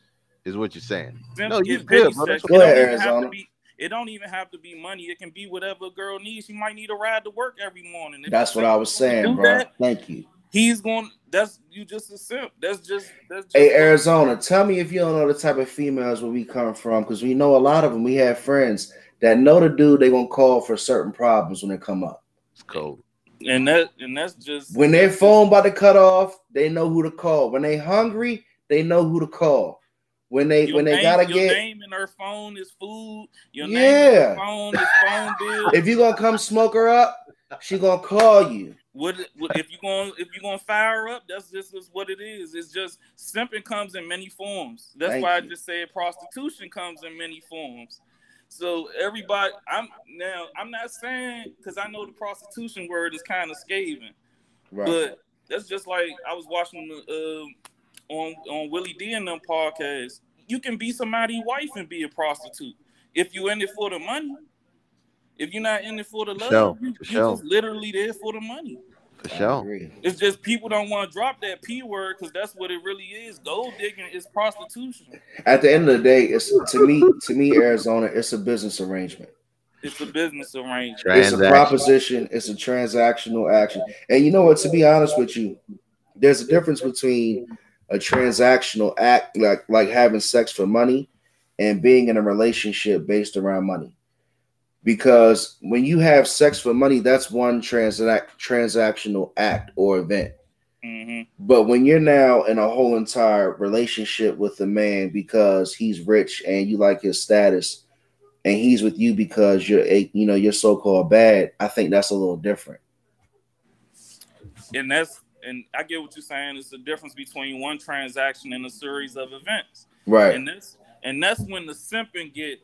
is what you're saying. Simps No, you get good, bro. That's sex. Go It ahead, don't even have Arizona. to be. It don't even have to be money. It can be whatever a girl needs. She might need a ride to work every morning. If That's what I was saying, bro. that, Thank you. he's going. That's you just a simp. That's just. That's just Hey, Arizona, tell me if you don't know the type of females where we come from, because we know a lot of them. We have friends that know the dude they gonna call for certain problems when they come up. It's cold. And that and that's just When their phone about to cut off, they know who to call. When they hungry, they know who to call. When they Your when they name- gotta your get name in her phone is food. Your Yeah. name in her phone is phone bill. if you gonna come smoke her up, she gonna call you. What, what if you going if you gonna fire up? That's just is what it is. It's just simping comes in many forms. That's Thank why you. I just said prostitution comes in many forms. So everybody, I'm now I'm not saying because I know the prostitution word is kind of scathing, Right. but that's just like I was watching the um on on Willie D and them podcast. You can be somebody's wife and be a prostitute if you're in it for the money. If you're not in it for the love, sure, you, for you sure. just literally there for the money. For I sure. It's just people don't want to drop that p word because that's what it really is. Gold digging is prostitution. At the end of the day, it's to me, to me, Arizona, it's a business arrangement. It's a business arrangement. It's a proposition. It's a transactional action. And you know what? To be honest with you, there's a difference between a transactional act, like like having sex for money, and being in a relationship based around money. because when you have sex for money, that's one transact transactional act or event. hmm But when you're now in a whole entire relationship with a man because he's rich and you like his status, and he's with you because you're a you know you're so called bad, I think that's a little different. And that's and I get what you're saying. It's the difference between one transaction and a series of events. Right. And that's and that's when the simping get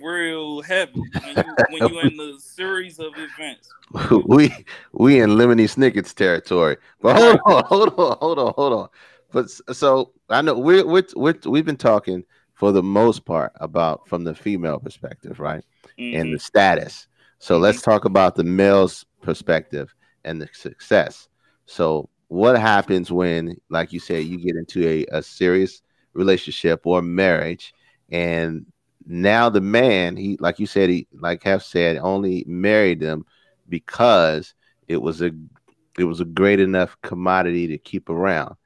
real heavy when you when you in the series of events. we we in Lemony Snicket's territory. But hold on, hold on, hold on, hold on. But so I know we're we're, we're we've been talking for the most part about from the female perspective, right? And Mhm. the status. So let's talk about the male's perspective and the success. So what happens when, like you said, you get into a, a serious relationship or marriage, and now the man, he like you said, he like have said, only married them because it was a it was a great enough commodity to keep around.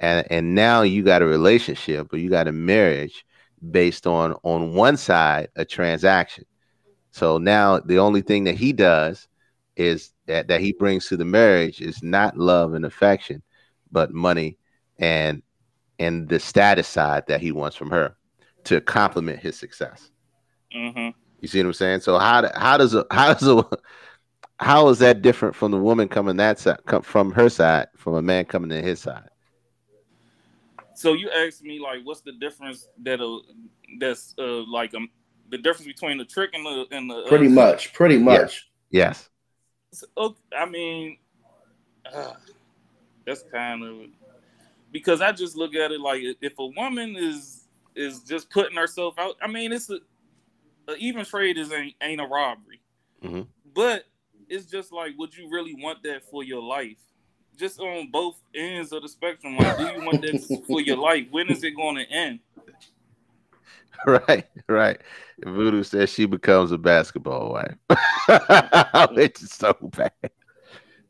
And and now you got a relationship or you got a marriage based on on one side a transaction. So now the only thing that he does is that, that he brings to the marriage is not love and affection, but money and and the status side that he wants from her to complement his success. Mhm. You see what I'm saying? So how how does a how does a how is that different from the woman coming that side come from her side from a man coming to his side? So you asked me like, what's the difference that uh that's uh like um the difference between the trick and the and the uh, Pretty much. Pretty much. Yes. So, okay, I mean, uh, that's kind of because I just look at it like if a woman is is just putting herself out. I mean, it's a, a even trade is ain't, ain't a robbery, Mhm. but it's just like, would you really want that for your life? Just on both ends of the spectrum, like, do you want that for your life? When is it going to end? Right, right. Voodoo says she becomes a basketball wife. Which is so bad.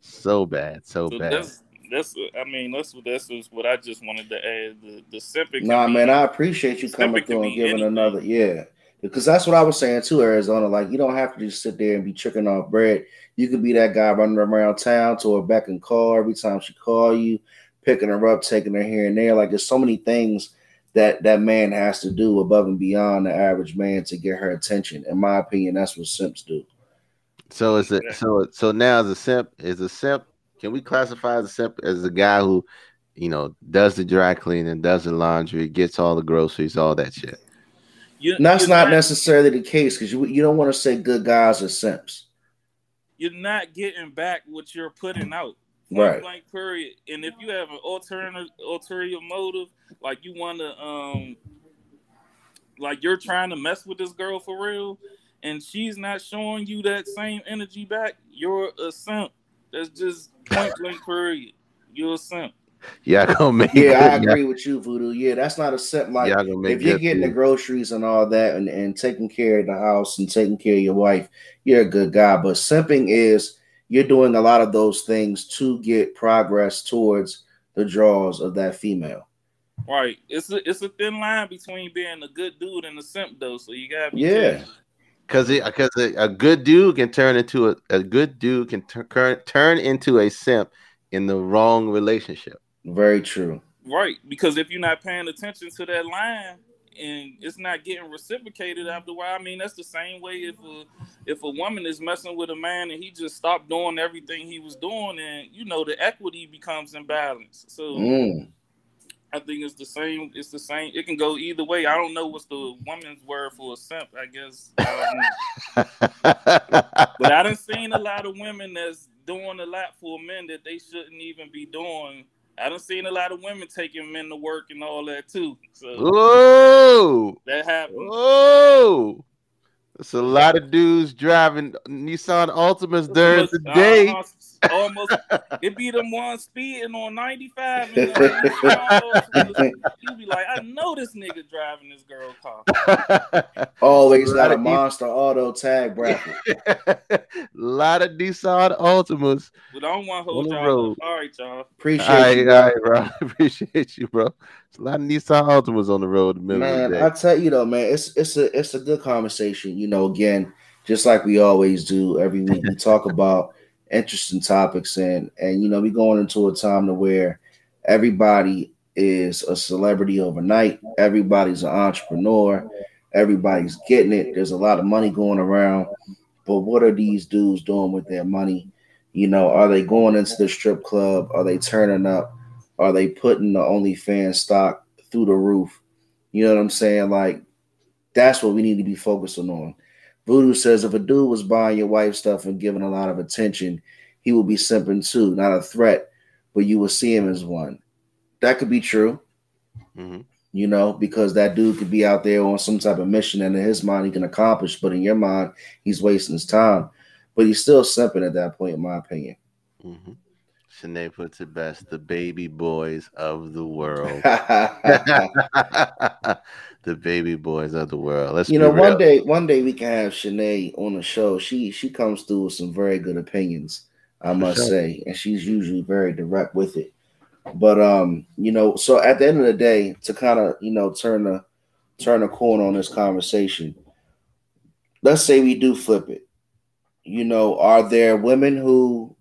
So bad. So So bad. that's that's. I mean, that's what that's just what I just wanted to add. The the simping. can Nah, be- man, I appreciate you coming through and giving anything. another, yeah. Because that's what I was saying too, Arizona. Like, you don't have to just sit there and be tricking off bread. You could be that guy running around town to her beck and call every time she call you, picking her up, taking her here and there. Like, there's so many things that that man has to do above and beyond the average man to get her attention. In my opinion, that's what simps do. So is it so so now as a simp is a simp can we classify as a simp as a guy who you know does the dry cleaning, does the laundry, gets all the groceries, all that shit. You, that's you're not necessarily the case because you you don't want to say good guys are simps. You're not getting back what you're putting out. Right. Blank period. And if you have an alternative ulterior motive, like you want to, um, like you're trying to mess with this girl for real, and she's not showing you that same energy back, you're a simp. That's just point blank period. You're a simp. Y'all gonna make Yeah, I y'all- agree with you, Voodoo. Yeah, that's not a simp. Like y'all make if you're good getting the groceries and all that and, and taking care of the house and taking care of your wife, you're a good guy. But simping is you're doing a lot of those things to get progress towards the draws of that female. Right. It's a it's a thin line between being a good dude and a simp though. So you gotta be Yeah. careful. Cause it, cause a, a good dude can turn into a, a good dude can turn turn into a simp in the wrong relationship. Very true. Right, because if you're not paying attention to that line and it's not getting reciprocated after a while, I mean that's the same way if a if a woman is messing with a man and he just stopped doing everything he was doing, and you know the equity becomes imbalanced. So Mm. I think it's the same. It's the same. It can go either way. I don't know what's the woman's word for a simp. I guess, I know. but I done seen a lot of women that's doing a lot for men that they shouldn't even be doing. I done seen a lot of women taking men to work and all that too. So Whoa! that happened. Whoa! There's a lot of dudes driving Nissan Altimas during the day. Almost, almost it be them ones speeding on 95 and then you be like, I know this nigga driving this girl car. Always got Lot a of these- monster auto tag bracket. a lot of Nissan Altimas. But I don't want to On hold the y'all road. up. All right, y'all. Appreciate All right, you, all bro. right, bro. Appreciate you, bro. A lot of Nissan Altimas on the road the Man, the I tell you though, man, it's it's a it's a good conversation. You know, again, just like we always do every week, we talk about interesting topics and and you know we going into a time to where everybody is a celebrity overnight. Everybody's an entrepreneur. Everybody's getting it. There's a lot of money going around. But what are these dudes doing with their money? You know, are they going into the strip club? Are they turning up? Are they putting the OnlyFans stock through the roof? You know what I'm saying? Like, that's what we need to be focusing on. Voodoo says if a dude was buying your wife stuff and giving a lot of attention, he would be simping too, not a threat, but you will see him as one. That could be true. Mm-hmm. You know, because that dude could be out there on some type of mission and in his mind he can accomplish, but in your mind, he's wasting his time. But he's still simping at that point, in my opinion. Mm-hmm. Shanae puts it best the baby boys of the world. the baby boys of the world. Let's you know, one day, one day we can have Shanae on the show. She she comes through with some very good opinions, I must sure. say, and she's usually very direct with it. But um, you know, so at the end of the day, to kind of you know turn the turn the corner on this conversation, let's say we do flip it. You know, are there women who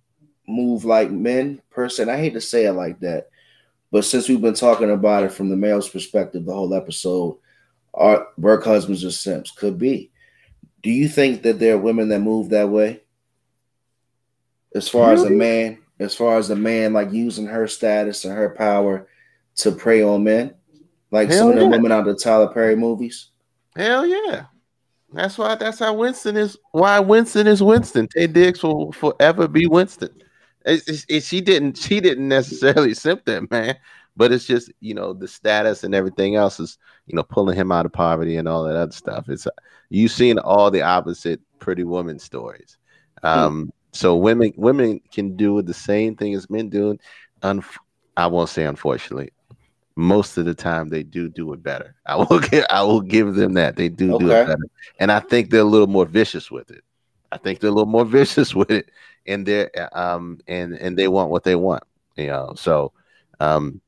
move like men per se? I hate to say it like that, but since we've been talking about it from the male's perspective the whole episode, are work husbands or simps? Could be. Do you think that there are women that move that way? As far really? as a man, as far as a man like using her status and her power to prey on men, like Hell some of the women out of the Tyler Perry movies. Hell yeah. That's why that's how Winston is why Winston is Winston. Taye Diggs will forever be Winston. It's, it's, it's, she didn't she didn't necessarily simp that man, but it's just you know the status and everything else is you know pulling him out of poverty and all that other stuff. It's you've seen all the opposite Pretty Woman stories. Hmm. Um, so women women can do the same thing as men do. Unf- I won't say unfortunately. Most of the time they do do it better. I will give I will give them that. They do okay. do it better. And I think they're a little more vicious with it. I think they're a little more vicious with it and they're um and and they want what they want. You know, so um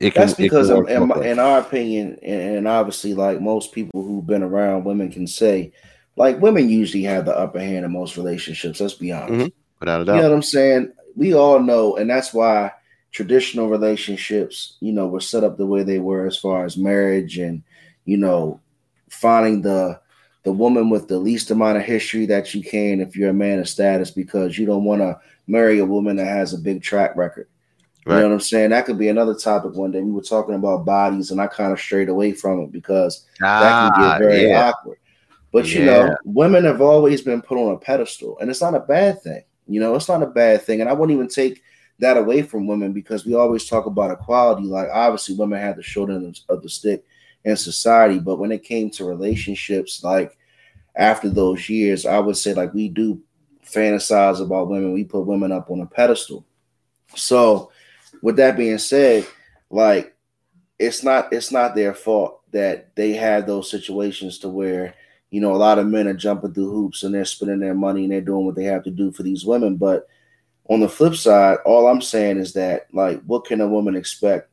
it can, That's because, in, in, in, our opinion, and obviously, like most people who've been around women can say, like women usually have the upper hand in most relationships. Let's be honest. Mm-hmm. Without a doubt. You know what I'm saying? We all know, and that's why traditional relationships, you know, were set up the way they were as far as marriage and, you know, finding the the woman with the least amount of history that you can if you're a man of status because you don't want to marry a woman that has a big track record. Right. You know what I'm saying? That could be another topic one day. We were talking about bodies, and I kind of strayed away from it because ah, that can get ah, very yeah. awkward. But yeah. you know, women have always been put on a pedestal, and it's not a bad thing. You know, it's not a bad thing, and I wouldn't even take that away from women because we always talk about equality. Like obviously, women have the short end of the stick in society, but when it came to relationships, like after those years, I would say like we do fantasize about women. We put women up on a pedestal. So, with that being said, like it's not it's not their fault that they have those situations to where you know, a lot of men are jumping through hoops and they're spending their money and they're doing what they have to do for these women. But on the flip side, all I'm saying is that, like, what can a woman expect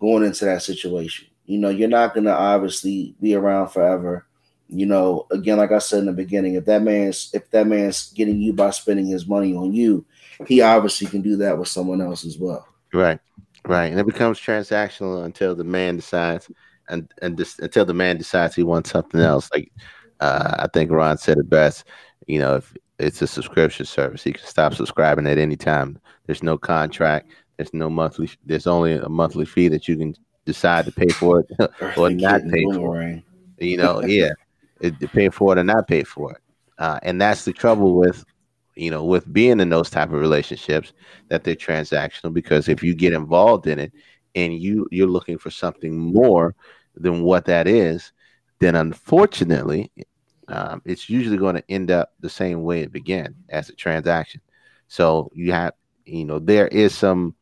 going into that situation? You know, you're not to obviously be around forever. You know, again, like I said in the beginning, if that man's if that man's getting you by spending his money on you, he obviously can do that with someone else as well. Right, right, and it becomes transactional until the man decides, and and this, until the man decides he wants something else. Like uh, I think Ron said it best. You know, if it's a subscription service, you can stop subscribing at any time. There's no contract. There's no monthly. There's only a monthly fee that you can decide to pay for it or not pay for it. You know, yeah, it, pay for it or not pay for it. Uh, and that's the trouble with, you know, with being in those type of relationships that they're transactional. Because if you get involved in it and you you're looking for something more than what that is, then unfortunately, um, it's usually going to end up the same way it began as a transaction. So you have, you know, there is some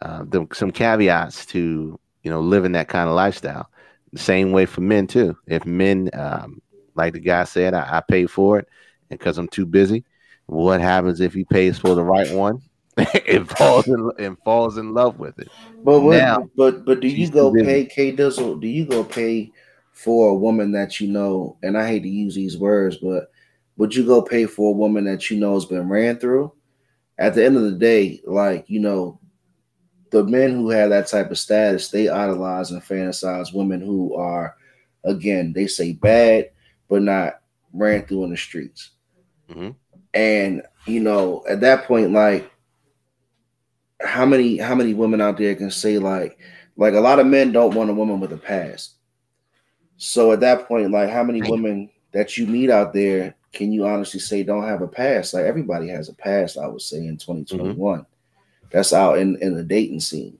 uh, the, some caveats to you know living that kind of lifestyle. The same way for men too. If men, um, like the guy said, I, I pay for it, because I'm too busy. What happens if he pays for the right one? and falls in and falls in love with it. But what, now, but but do you go pay K Dizzle? Do you go pay for a woman that you know, and I hate to use these words, but would you go pay for a woman that you know has been ran through? At the end of the day, like you know, the men who have that type of status, they idolize and fantasize women who are, again, they say bad, but not ran through in the streets. Mm-hmm. And you know, at that point, like, how many how many women out there can say like, like a lot of men don't want a woman with a past. So at that point, like, how many women that you meet out there can you honestly say don't have a past? Like everybody has a past, I would say in 2021. Mm-hmm that's out in in the dating scene.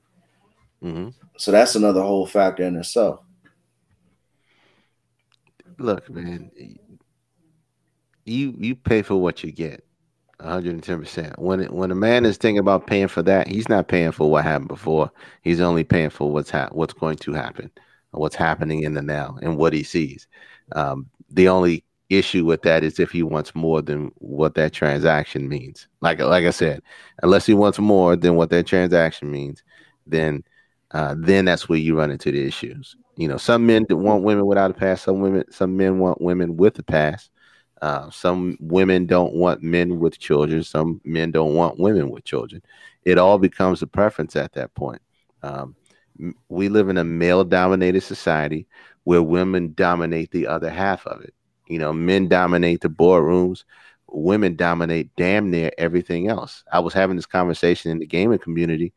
Mm-hmm. So that's another whole factor in itself. Look, man, you you pay for what you get. 110%. When it, when a man is thinking about paying for that, he's not paying for what happened before. He's only paying for what's ha- what's going to happen, what's happening in the now, and what he sees. Um, the only issue with that is if he wants more than what that transaction means. Like like I said, unless he wants more than what that transaction means, then uh, then that's where you run into the issues. You know, some men want women without a past. Some women, some men want women with a past. Uh, some women don't want men with children. Some men don't want women with children. It all becomes a preference at that point. Um, we live in a male-dominated society where women dominate the other half of it. You know, men dominate the boardrooms, women dominate damn near everything else. I was having this conversation in the gaming community,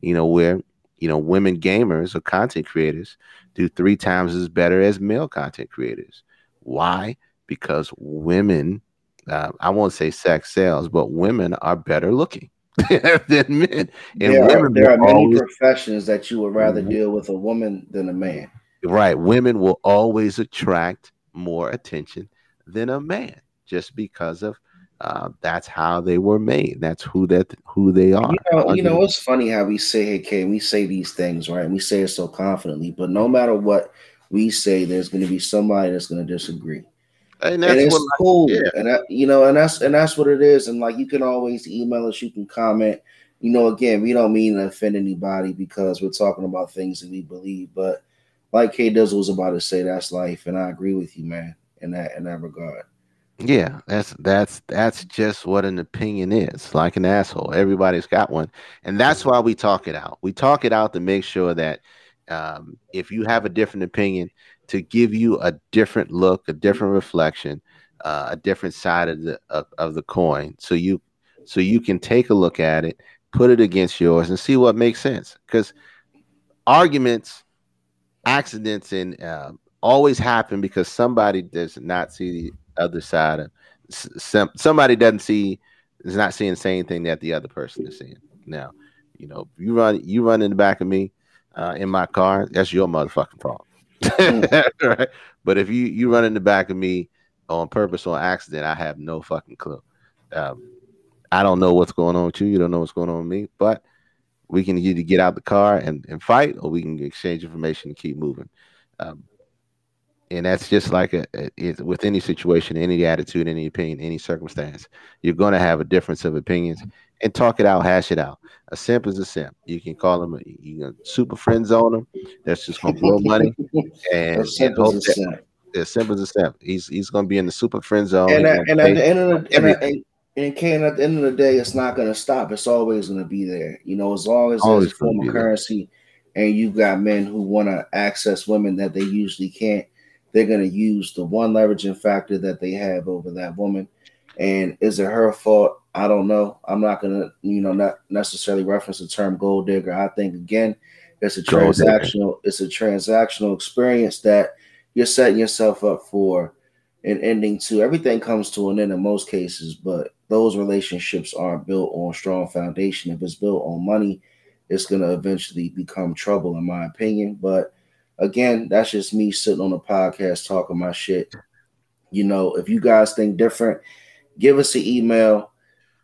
you know, where you know women gamers or content creators do three times as better as male content creators. Why? Because women, uh, I won't say sex sales, but women are better looking than men. And there are, there are many always, professions that you would rather mm-hmm. deal with a woman than a man. Right. Women will always attract more attention than a man just because of uh, that's how they were made. That's who that who they are. You know, you know, it's funny how we say, "Hey, K," we say these things, right? And we say it so confidently, but no matter what we say, there's going to be somebody that's going to disagree. And that's and it's what, cool, yeah. and that, you know, and that's and that's what it is. And like, you can always email us, you can comment. You know, again, we don't mean to offend anybody because we're talking about things that we believe, but like K Dizzle was about to say, that's life, and I agree with you, man, in that in that regard. Yeah, that's that's that's just what an opinion is. Like an asshole, everybody's got one, and that's why we talk it out. We talk it out to make sure that um, if you have a different opinion, to give you a different look, a different reflection, uh, a different side of the of, of the coin, so you so you can take a look at it, put it against yours, and see what makes sense. Because arguments accidents and uh, always happen because somebody does not see the other side of some, somebody doesn't see is not seeing the same thing that the other person is seeing. Now, you know, you run you run in the back of me uh, in my car, that's your motherfucking fault. right? But if you you run in the back of me on purpose or accident, I have no fucking clue. Um, I don't know what's going on with you. You don't know what's going on with me. But we can either get out the car and, and fight or we can exchange information and keep moving. Um, and that's just like a, a, with any situation any attitude any opinion any circumstance you're going to have a difference of opinions and talk it out hash it out. A simp is a simp. You can call them you can super friends on them that's just going to blow money. And, and hope that, as simple as a simp. He's he's going to be in the super friend zone. And, at, and at the end of the, and, Ken, at the end of the day, it's not going to stop. It's always going to be there. You know, as long as always there's form of currency there. and you've got men who want to access women that they usually can't, they're going to use the one leveraging factor that they have over that woman. And is it her fault? I don't know. I'm not going to, you know, not necessarily reference the term gold digger. I think, again, it's a transactional, it's a transactional experience that you're setting yourself up for an ending to everything comes to an end in most cases, but those relationships aren't built on strong foundation. If it's built on money, it's gonna eventually become trouble, in my opinion. But again, that's just me sitting on a podcast talking my shit. You know, if you guys think different, give us an email.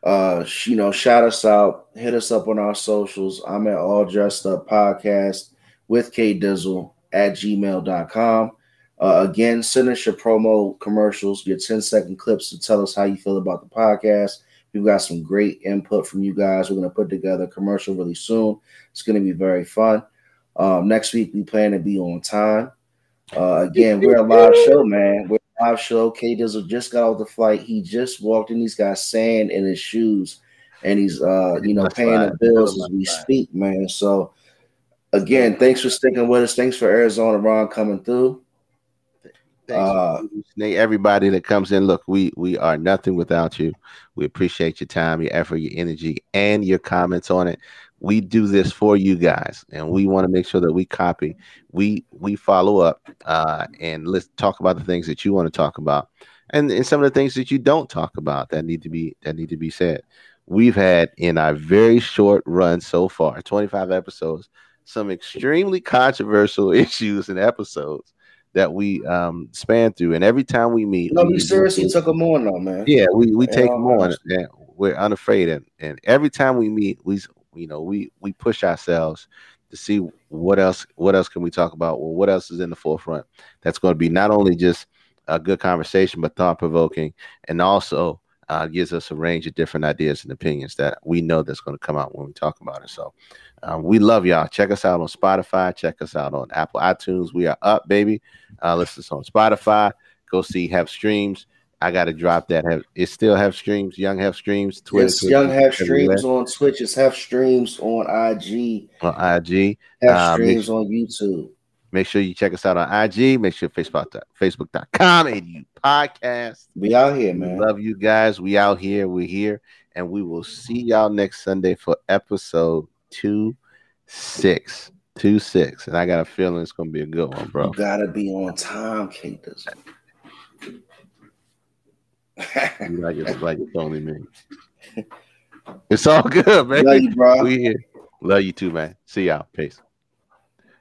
Uh, you know, shout us out, hit us up on our socials. I'm at all dressed up podcast with K Dizzle at gmail.com. Uh, again, send us your promo commercials, your 10 second clips to tell us how you feel about the podcast. We've got some great input from you guys. We're going to put together a commercial really soon. It's going to be very fun. Um, next week, we plan to be on time. Uh, again, we're a live show, man. We're a live show. K Dizzle just got off the flight. He just walked in. He's got sand in his shoes, and he's uh, you know, paying the bills as we speak, man. So again, thanks for sticking with us. Thanks for Arizona Ron coming through. Thanks, Uh, Nate, everybody that comes in. Look, we we are nothing without you. We appreciate your time, your effort, your energy, and your comments on it. We do this for you guys, and we want to make sure that we copy, we we follow up, uh, and let's talk about the things that you want to talk about, and and some of the things that you don't talk about that need to be that need to be said. We've had in our very short run so far, 25 episodes, some extremely controversial issues and episodes that we um span through. And every time we meet no, we, we seriously took him on though, man. yeah we, we take them on and we're unafraid. And, and every time we meet we you know we we push ourselves to see what else what else can we talk about? Well what else is in the forefront? That's going to be not only just a good conversation but thought provoking and also uh, gives us a range of different ideas and opinions that we know that's going to come out when we talk about it so um, we love y'all check us out on spotify check us out on apple itunes we are up baby uh, listen on spotify go see have streams I got to drop that. Have it still have streams? Young have streams. Twitter, Yes, Twitter, Young have streams on Twitch. It's have streams on IG. on IG. Have Uh, make streams on YouTube. Make sure you check us out on IG. Make sure Facebook Facebook.com and you podcast. We out here, We man. love you guys. We out here. We're here, and we will see y'all next Sunday for episode two six. Two six. And I got a feeling it's gonna be a good one, bro. You gotta be on time, Kate. You like it's like it's only me. It's all good, man. Love you, bro. We here. Love you too, man. See y'all. Peace.